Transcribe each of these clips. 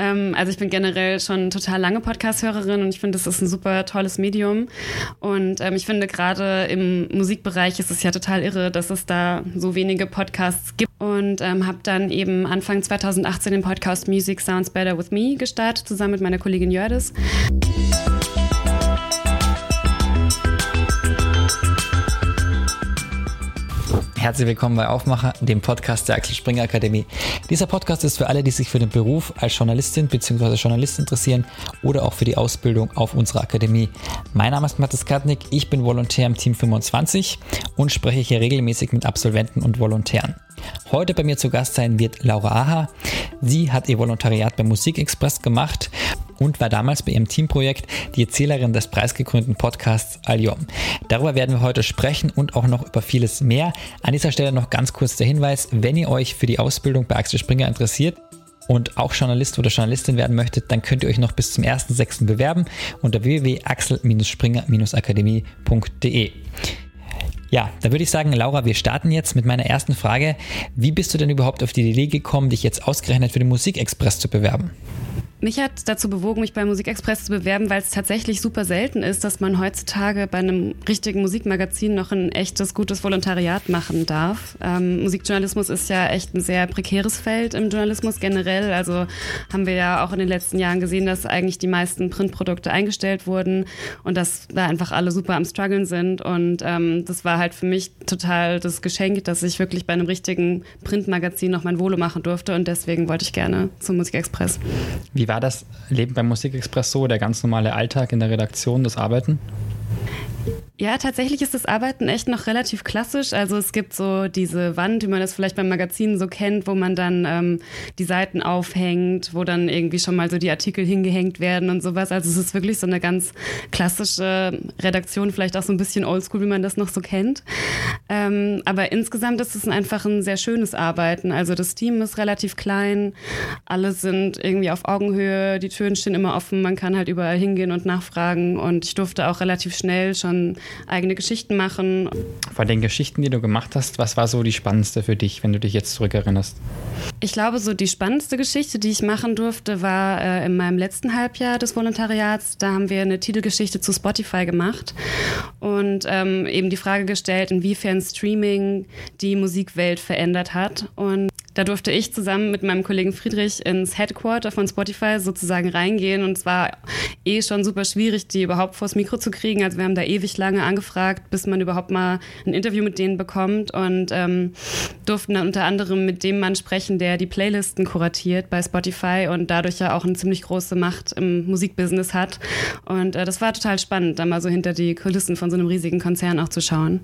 Ähm, also ich bin generell schon total lange Podcast-Hörerin und ich finde, das ist ein super tolles Medium. Und ähm, ich finde gerade im Musikbereich ist es ja total irre, dass es da so wenige Podcasts gibt. Und ähm, habe dann eben Anfang 2018 den Podcast Music Sounds Better With Me gestartet, zusammen mit meiner Kollegin Jördis. Herzlich willkommen bei Aufmacher, dem Podcast der Axel Springer Akademie. Dieser Podcast ist für alle, die sich für den Beruf als Journalistin bzw. Journalist interessieren oder auch für die Ausbildung auf unserer Akademie. Mein Name ist Mathis Katnick, ich bin Volontär im Team 25 und spreche hier regelmäßig mit Absolventen und Volontären. Heute bei mir zu Gast sein wird Laura Aha. Sie hat ihr Volontariat beim Musikexpress gemacht und war damals bei ihrem Teamprojekt die Erzählerin des preisgekrönten Podcasts Aljom. Darüber werden wir heute sprechen und auch noch über vieles mehr. An dieser Stelle noch ganz kurz der Hinweis, wenn ihr euch für die Ausbildung bei Axel Springer interessiert, und auch Journalist oder Journalistin werden möchtet, dann könnt ihr euch noch bis zum 1.6. bewerben unter www.axel-springer-akademie.de. Ja, da würde ich sagen, Laura, wir starten jetzt mit meiner ersten Frage. Wie bist du denn überhaupt auf die Idee gekommen, dich jetzt ausgerechnet für den Musikexpress zu bewerben? Mich hat dazu bewogen, mich bei Musikexpress zu bewerben, weil es tatsächlich super selten ist, dass man heutzutage bei einem richtigen Musikmagazin noch ein echtes, gutes Volontariat machen darf. Ähm, Musikjournalismus ist ja echt ein sehr prekäres Feld im Journalismus generell. Also haben wir ja auch in den letzten Jahren gesehen, dass eigentlich die meisten Printprodukte eingestellt wurden und dass da einfach alle super am struggeln sind. Und ähm, das war halt für mich total das Geschenk, dass ich wirklich bei einem richtigen Printmagazin noch mein Volo machen durfte. Und deswegen wollte ich gerne zum Musikexpress. Wie war das Leben beim Musikexpress so, der ganz normale Alltag in der Redaktion, das Arbeiten? Ja, tatsächlich ist das Arbeiten echt noch relativ klassisch. Also es gibt so diese Wand, wie man das vielleicht beim Magazin so kennt, wo man dann ähm, die Seiten aufhängt, wo dann irgendwie schon mal so die Artikel hingehängt werden und sowas. Also es ist wirklich so eine ganz klassische Redaktion, vielleicht auch so ein bisschen oldschool, wie man das noch so kennt. Ähm, aber insgesamt ist es einfach ein sehr schönes Arbeiten. Also das Team ist relativ klein, alle sind irgendwie auf Augenhöhe, die Türen stehen immer offen, man kann halt überall hingehen und nachfragen und ich durfte auch relativ schnell schon eigene Geschichten machen. Von den Geschichten, die du gemacht hast, was war so die spannendste für dich, wenn du dich jetzt zurückerinnerst? Ich glaube, so die spannendste Geschichte, die ich machen durfte, war äh, in meinem letzten Halbjahr des Volontariats. Da haben wir eine Titelgeschichte zu Spotify gemacht und ähm, eben die Frage gestellt, inwiefern Streaming die Musikwelt verändert hat. Und da durfte ich zusammen mit meinem Kollegen Friedrich ins Headquarter von Spotify sozusagen reingehen und es war eh schon super schwierig, die überhaupt vors Mikro zu kriegen. Also wir haben da ewig lange angefragt, bis man überhaupt mal ein Interview mit denen bekommt und ähm, durften dann unter anderem mit dem Mann sprechen, der die Playlisten kuratiert bei Spotify und dadurch ja auch eine ziemlich große Macht im Musikbusiness hat. Und äh, das war total spannend, da mal so hinter die Kulissen von so einem riesigen Konzern auch zu schauen.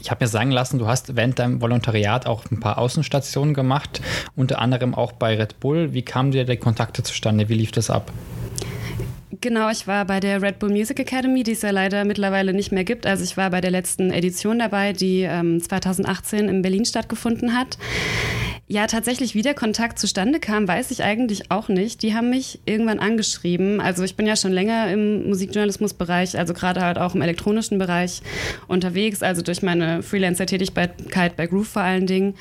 Ich habe mir sagen lassen, du hast während deinem Volontariat auch ein paar Außenstationen gemacht, unter anderem auch bei Red Bull. Wie kamen dir die Kontakte zustande? Wie lief das ab? Genau, ich war bei der Red Bull Music Academy, die es ja leider mittlerweile nicht mehr gibt. Also ich war bei der letzten Edition dabei, die ähm, 2018 in Berlin stattgefunden hat. Ja, tatsächlich, wie der Kontakt zustande kam, weiß ich eigentlich auch nicht. Die haben mich irgendwann angeschrieben. Also ich bin ja schon länger im Musikjournalismusbereich, also gerade halt auch im elektronischen Bereich unterwegs, also durch meine Freelancer-Tätigkeit bei Groove vor allen Dingen.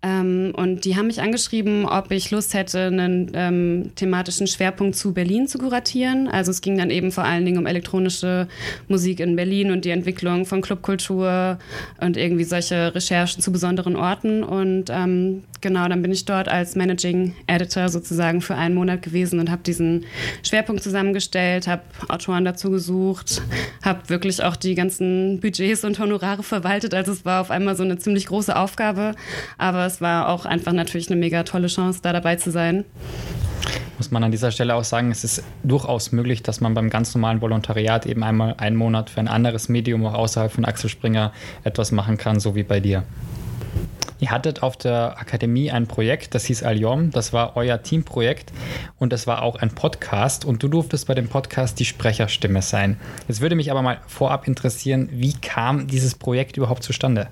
Ähm, und die haben mich angeschrieben, ob ich Lust hätte, einen ähm, thematischen Schwerpunkt zu Berlin zu kuratieren. Also es ging dann eben vor allen Dingen um elektronische Musik in Berlin und die Entwicklung von Clubkultur und irgendwie solche Recherchen zu besonderen Orten. Und ähm, genau, dann bin ich dort als Managing Editor sozusagen für einen Monat gewesen und habe diesen Schwerpunkt zusammengestellt, habe Autoren dazu gesucht, habe wirklich auch die ganzen Budgets und Honorare verwaltet. Also es war auf einmal so eine ziemlich große Aufgabe, aber es war auch einfach natürlich eine mega tolle Chance, da dabei zu sein. Muss man an dieser Stelle auch sagen, es ist durchaus möglich, dass man beim ganz normalen Volontariat eben einmal einen Monat für ein anderes Medium auch außerhalb von Axel Springer etwas machen kann, so wie bei dir. Ihr hattet auf der Akademie ein Projekt, das hieß Aljom, das war euer Teamprojekt und das war auch ein Podcast und du durftest bei dem Podcast die Sprecherstimme sein. Jetzt würde mich aber mal vorab interessieren, wie kam dieses Projekt überhaupt zustande?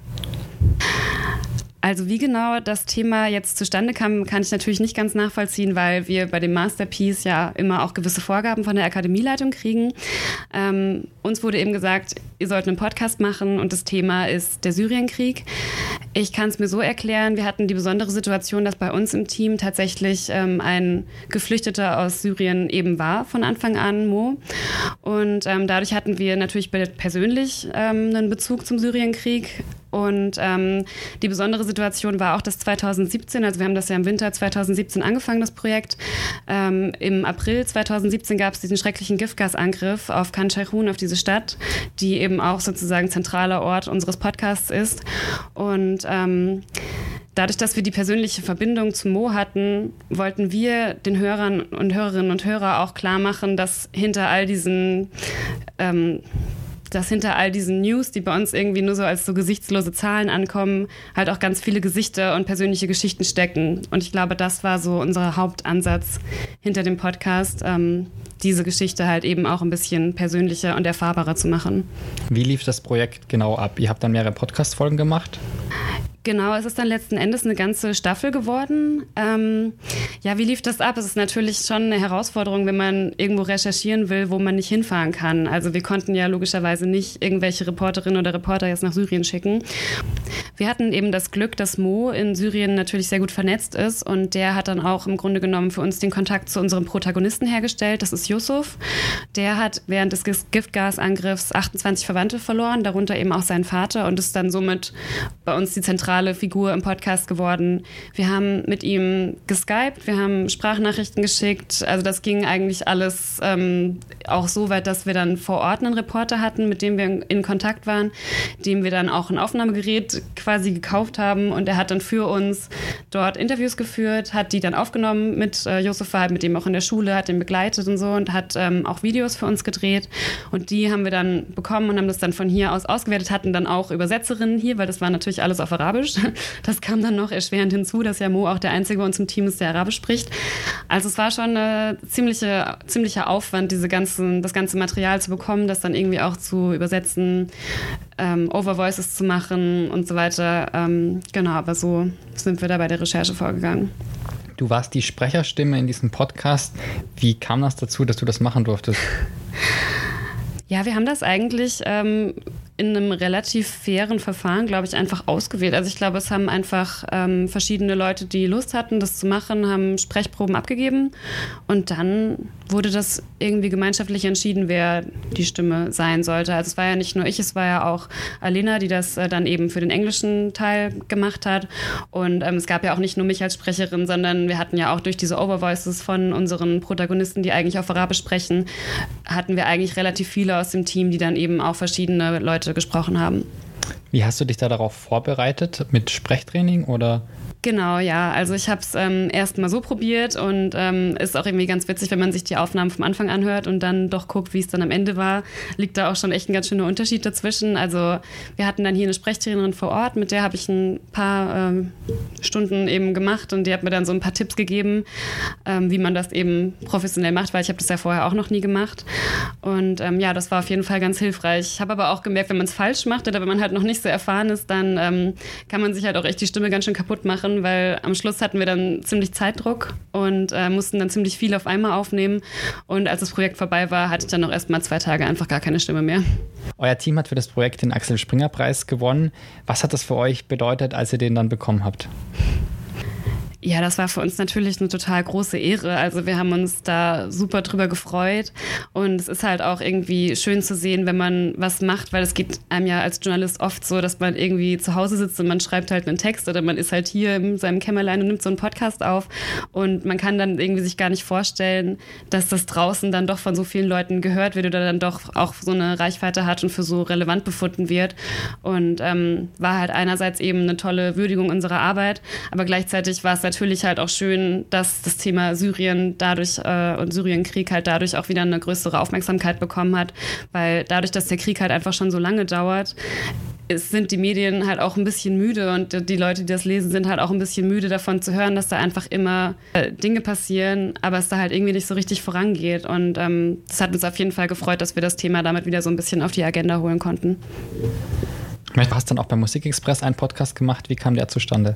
Also wie genau das Thema jetzt zustande kam, kann ich natürlich nicht ganz nachvollziehen, weil wir bei dem Masterpiece ja immer auch gewisse Vorgaben von der Akademieleitung kriegen. Ähm, uns wurde eben gesagt, ihr sollt einen Podcast machen und das Thema ist der Syrienkrieg. Ich kann es mir so erklären, wir hatten die besondere Situation, dass bei uns im Team tatsächlich ähm, ein Geflüchteter aus Syrien eben war von Anfang an, Mo. Und ähm, dadurch hatten wir natürlich persönlich ähm, einen Bezug zum Syrienkrieg. Und ähm, die besondere Situation war auch, dass 2017, also wir haben das ja im Winter 2017 angefangen, das Projekt. Ähm, Im April 2017 gab es diesen schrecklichen Giftgasangriff auf Khan Shaykhun, auf diese Stadt, die eben auch sozusagen zentraler Ort unseres Podcasts ist. Und ähm, dadurch, dass wir die persönliche Verbindung zu Mo hatten, wollten wir den Hörern und Hörerinnen und Hörer auch klar machen, dass hinter all diesen ähm, dass hinter all diesen News, die bei uns irgendwie nur so als so gesichtslose Zahlen ankommen, halt auch ganz viele Gesichter und persönliche Geschichten stecken. Und ich glaube, das war so unser Hauptansatz hinter dem Podcast, ähm, diese Geschichte halt eben auch ein bisschen persönlicher und erfahrbarer zu machen. Wie lief das Projekt genau ab? Ihr habt dann mehrere Podcast-Folgen gemacht? Genau, es ist dann letzten Endes eine ganze Staffel geworden. Ähm, ja, wie lief das ab? Es ist natürlich schon eine Herausforderung, wenn man irgendwo recherchieren will, wo man nicht hinfahren kann. Also wir konnten ja logischerweise nicht irgendwelche Reporterinnen oder Reporter jetzt nach Syrien schicken. Wir hatten eben das Glück, dass Mo in Syrien natürlich sehr gut vernetzt ist und der hat dann auch im Grunde genommen für uns den Kontakt zu unserem Protagonisten hergestellt. Das ist Yusuf. Der hat während des Giftgasangriffs 28 Verwandte verloren, darunter eben auch seinen Vater und ist dann somit bei uns die zentrale zentrale Figur im Podcast geworden. Wir haben mit ihm geskypt, wir haben Sprachnachrichten geschickt. Also das ging eigentlich alles ähm, auch so weit, dass wir dann vor Ort einen Reporter hatten, mit dem wir in Kontakt waren, dem wir dann auch ein Aufnahmegerät quasi gekauft haben und er hat dann für uns dort Interviews geführt, hat die dann aufgenommen mit äh, Josef war halt mit dem auch in der Schule, hat ihn begleitet und so und hat ähm, auch Videos für uns gedreht und die haben wir dann bekommen und haben das dann von hier aus ausgewertet, hatten dann auch Übersetzerinnen hier, weil das war natürlich alles auf Arabisch Arabisch. Das kam dann noch erschwerend hinzu, dass ja Mo auch der Einzige bei uns im Team ist, der Arabisch spricht. Also es war schon ein ziemliche, ziemlicher Aufwand, diese ganzen, das ganze Material zu bekommen, das dann irgendwie auch zu übersetzen, ähm, Overvoices zu machen und so weiter. Ähm, genau, aber so sind wir da bei der Recherche vorgegangen. Du warst die Sprecherstimme in diesem Podcast. Wie kam das dazu, dass du das machen durftest? Ja, wir haben das eigentlich ähm, in einem relativ fairen Verfahren, glaube ich, einfach ausgewählt. Also ich glaube, es haben einfach ähm, verschiedene Leute, die Lust hatten, das zu machen, haben Sprechproben abgegeben und dann wurde das irgendwie gemeinschaftlich entschieden, wer die Stimme sein sollte. Also es war ja nicht nur ich, es war ja auch Alena, die das äh, dann eben für den englischen Teil gemacht hat und ähm, es gab ja auch nicht nur mich als Sprecherin, sondern wir hatten ja auch durch diese Overvoices von unseren Protagonisten, die eigentlich auf Arabisch sprechen, hatten wir eigentlich relativ viele aus dem Team, die dann eben auch verschiedene Leute Gesprochen haben. Wie hast du dich da darauf vorbereitet? Mit Sprechtraining oder? Genau, ja. Also ich habe es ähm, erst mal so probiert und ähm, ist auch irgendwie ganz witzig, wenn man sich die Aufnahmen vom Anfang anhört und dann doch guckt, wie es dann am Ende war, liegt da auch schon echt ein ganz schöner Unterschied dazwischen. Also wir hatten dann hier eine Sprechtrainerin vor Ort, mit der habe ich ein paar ähm, Stunden eben gemacht und die hat mir dann so ein paar Tipps gegeben, ähm, wie man das eben professionell macht, weil ich habe das ja vorher auch noch nie gemacht. Und ähm, ja, das war auf jeden Fall ganz hilfreich. Ich habe aber auch gemerkt, wenn man es falsch macht oder wenn man halt noch nicht so erfahren ist, dann ähm, kann man sich halt auch echt die Stimme ganz schön kaputt machen weil am Schluss hatten wir dann ziemlich Zeitdruck und äh, mussten dann ziemlich viel auf einmal aufnehmen. Und als das Projekt vorbei war, hatte ich dann noch erst mal zwei Tage einfach gar keine Stimme mehr. Euer Team hat für das Projekt den Axel Springer Preis gewonnen. Was hat das für euch bedeutet, als ihr den dann bekommen habt? Ja, das war für uns natürlich eine total große Ehre. Also wir haben uns da super drüber gefreut. Und es ist halt auch irgendwie schön zu sehen, wenn man was macht, weil es geht einem ja als Journalist oft so, dass man irgendwie zu Hause sitzt und man schreibt halt einen Text oder man ist halt hier in seinem Kämmerlein und nimmt so einen Podcast auf. Und man kann dann irgendwie sich gar nicht vorstellen, dass das draußen dann doch von so vielen Leuten gehört wird oder dann doch auch so eine Reichweite hat und für so relevant befunden wird. Und ähm, war halt einerseits eben eine tolle Würdigung unserer Arbeit, aber gleichzeitig war es halt natürlich halt auch schön, dass das Thema Syrien dadurch äh, und Syrienkrieg halt dadurch auch wieder eine größere Aufmerksamkeit bekommen hat, weil dadurch, dass der Krieg halt einfach schon so lange dauert, es sind die Medien halt auch ein bisschen müde und die Leute, die das lesen, sind halt auch ein bisschen müde davon zu hören, dass da einfach immer äh, Dinge passieren, aber es da halt irgendwie nicht so richtig vorangeht. Und ähm, das hat uns auf jeden Fall gefreut, dass wir das Thema damit wieder so ein bisschen auf die Agenda holen konnten. Du hast dann auch beim Musikexpress einen Podcast gemacht. Wie kam der zustande?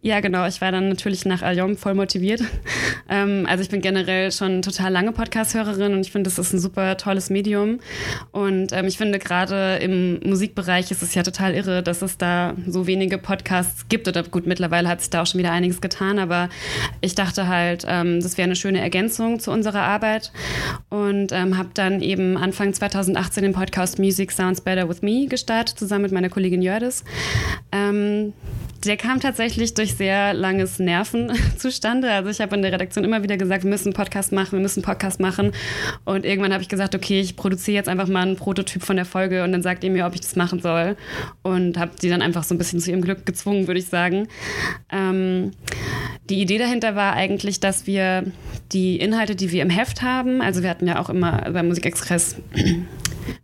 Ja, genau. Ich war dann natürlich nach Aljom voll motiviert. Ähm, also ich bin generell schon total lange Podcast-Hörerin und ich finde, das ist ein super tolles Medium. Und ähm, ich finde, gerade im Musikbereich ist es ja total irre, dass es da so wenige Podcasts gibt. Oder gut, mittlerweile hat sich da auch schon wieder einiges getan, aber ich dachte halt, ähm, das wäre eine schöne Ergänzung zu unserer Arbeit. Und ähm, habe dann eben Anfang 2018 den Podcast Music Sounds Better With Me gestartet, zusammen mit meiner Kollegin Jördis. Der kam tatsächlich durch sehr langes Nerven zustande. Also ich habe in der Redaktion immer wieder gesagt, wir müssen einen Podcast machen, wir müssen einen Podcast machen. Und irgendwann habe ich gesagt, okay, ich produziere jetzt einfach mal einen Prototyp von der Folge und dann sagt ihr mir, ob ich das machen soll. Und habe sie dann einfach so ein bisschen zu ihrem Glück gezwungen, würde ich sagen. Ähm, die Idee dahinter war eigentlich, dass wir die Inhalte, die wir im Heft haben, also wir hatten ja auch immer bei Musikexpress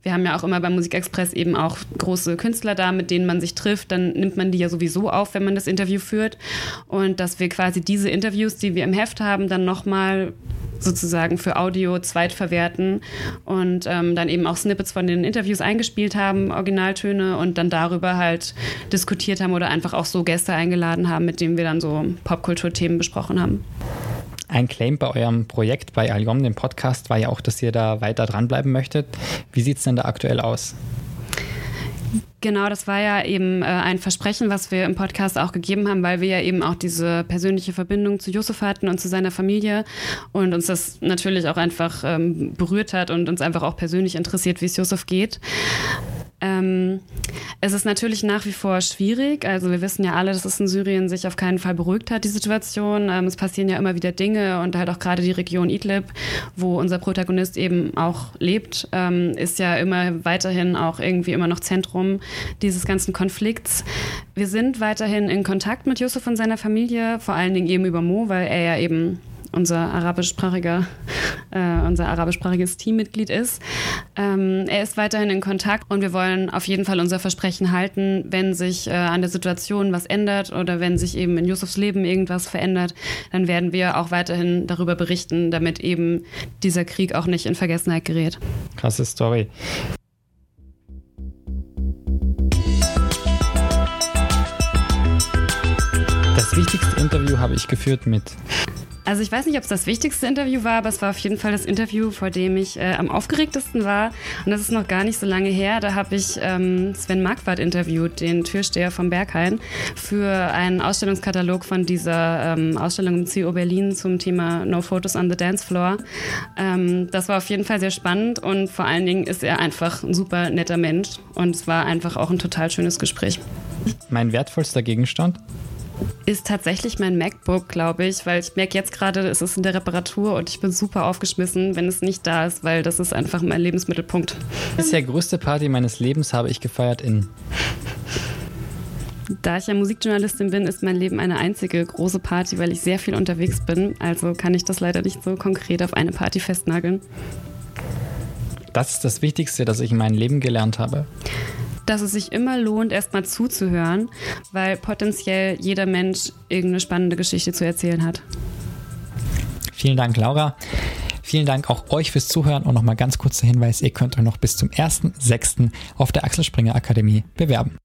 wir haben ja auch immer beim Musikexpress eben auch große Künstler da, mit denen man sich trifft. Dann nimmt man die ja sowieso auf, wenn man das Interview führt. Und dass wir quasi diese Interviews, die wir im Heft haben, dann nochmal sozusagen für Audio zweitverwerten und ähm, dann eben auch Snippets von den Interviews eingespielt haben, Originaltöne und dann darüber halt diskutiert haben oder einfach auch so Gäste eingeladen haben, mit denen wir dann so Popkulturthemen besprochen haben. Ein Claim bei eurem Projekt bei Aljom, dem Podcast, war ja auch, dass ihr da weiter dranbleiben möchtet. Wie sieht es denn da aktuell aus? Genau, das war ja eben äh, ein Versprechen, was wir im Podcast auch gegeben haben, weil wir ja eben auch diese persönliche Verbindung zu Yusuf hatten und zu seiner Familie und uns das natürlich auch einfach ähm, berührt hat und uns einfach auch persönlich interessiert, wie es Yusuf geht. Ähm, es ist natürlich nach wie vor schwierig. Also wir wissen ja alle, dass es in Syrien sich auf keinen Fall beruhigt hat, die Situation. Ähm, es passieren ja immer wieder Dinge und halt auch gerade die Region Idlib, wo unser Protagonist eben auch lebt, ähm, ist ja immer weiterhin auch irgendwie immer noch Zentrum dieses ganzen Konflikts. Wir sind weiterhin in Kontakt mit Yusuf und seiner Familie, vor allen Dingen eben über Mo, weil er ja eben unser arabischsprachiger, äh, unser arabischsprachiges Teammitglied ist. Ähm, er ist weiterhin in Kontakt und wir wollen auf jeden Fall unser Versprechen halten, wenn sich äh, an der Situation was ändert oder wenn sich eben in Yusufs Leben irgendwas verändert, dann werden wir auch weiterhin darüber berichten, damit eben dieser Krieg auch nicht in Vergessenheit gerät. Krasse Story. Das wichtigste Interview habe ich geführt mit also ich weiß nicht, ob es das wichtigste Interview war, aber es war auf jeden Fall das Interview, vor dem ich äh, am aufgeregtesten war. Und das ist noch gar nicht so lange her. Da habe ich ähm, Sven Marquardt interviewt, den Türsteher vom Berghain, für einen Ausstellungskatalog von dieser ähm, Ausstellung im CO Berlin zum Thema No Photos on the Dance Floor. Ähm, das war auf jeden Fall sehr spannend und vor allen Dingen ist er einfach ein super netter Mensch und es war einfach auch ein total schönes Gespräch. Mein wertvollster Gegenstand? Ist tatsächlich mein MacBook, glaube ich, weil ich merke jetzt gerade, es ist in der Reparatur und ich bin super aufgeschmissen, wenn es nicht da ist, weil das ist einfach mein Lebensmittelpunkt. Bisher größte Party meines Lebens habe ich gefeiert in. Da ich ja Musikjournalistin bin, ist mein Leben eine einzige große Party, weil ich sehr viel unterwegs bin. Also kann ich das leider nicht so konkret auf eine Party festnageln. Das ist das Wichtigste, das ich in meinem Leben gelernt habe dass es sich immer lohnt, erstmal zuzuhören, weil potenziell jeder Mensch irgendeine spannende Geschichte zu erzählen hat. Vielen Dank, Laura. Vielen Dank auch euch fürs Zuhören und nochmal ganz kurzer Hinweis, ihr könnt euch noch bis zum 1.6. auf der Axel Springer Akademie bewerben.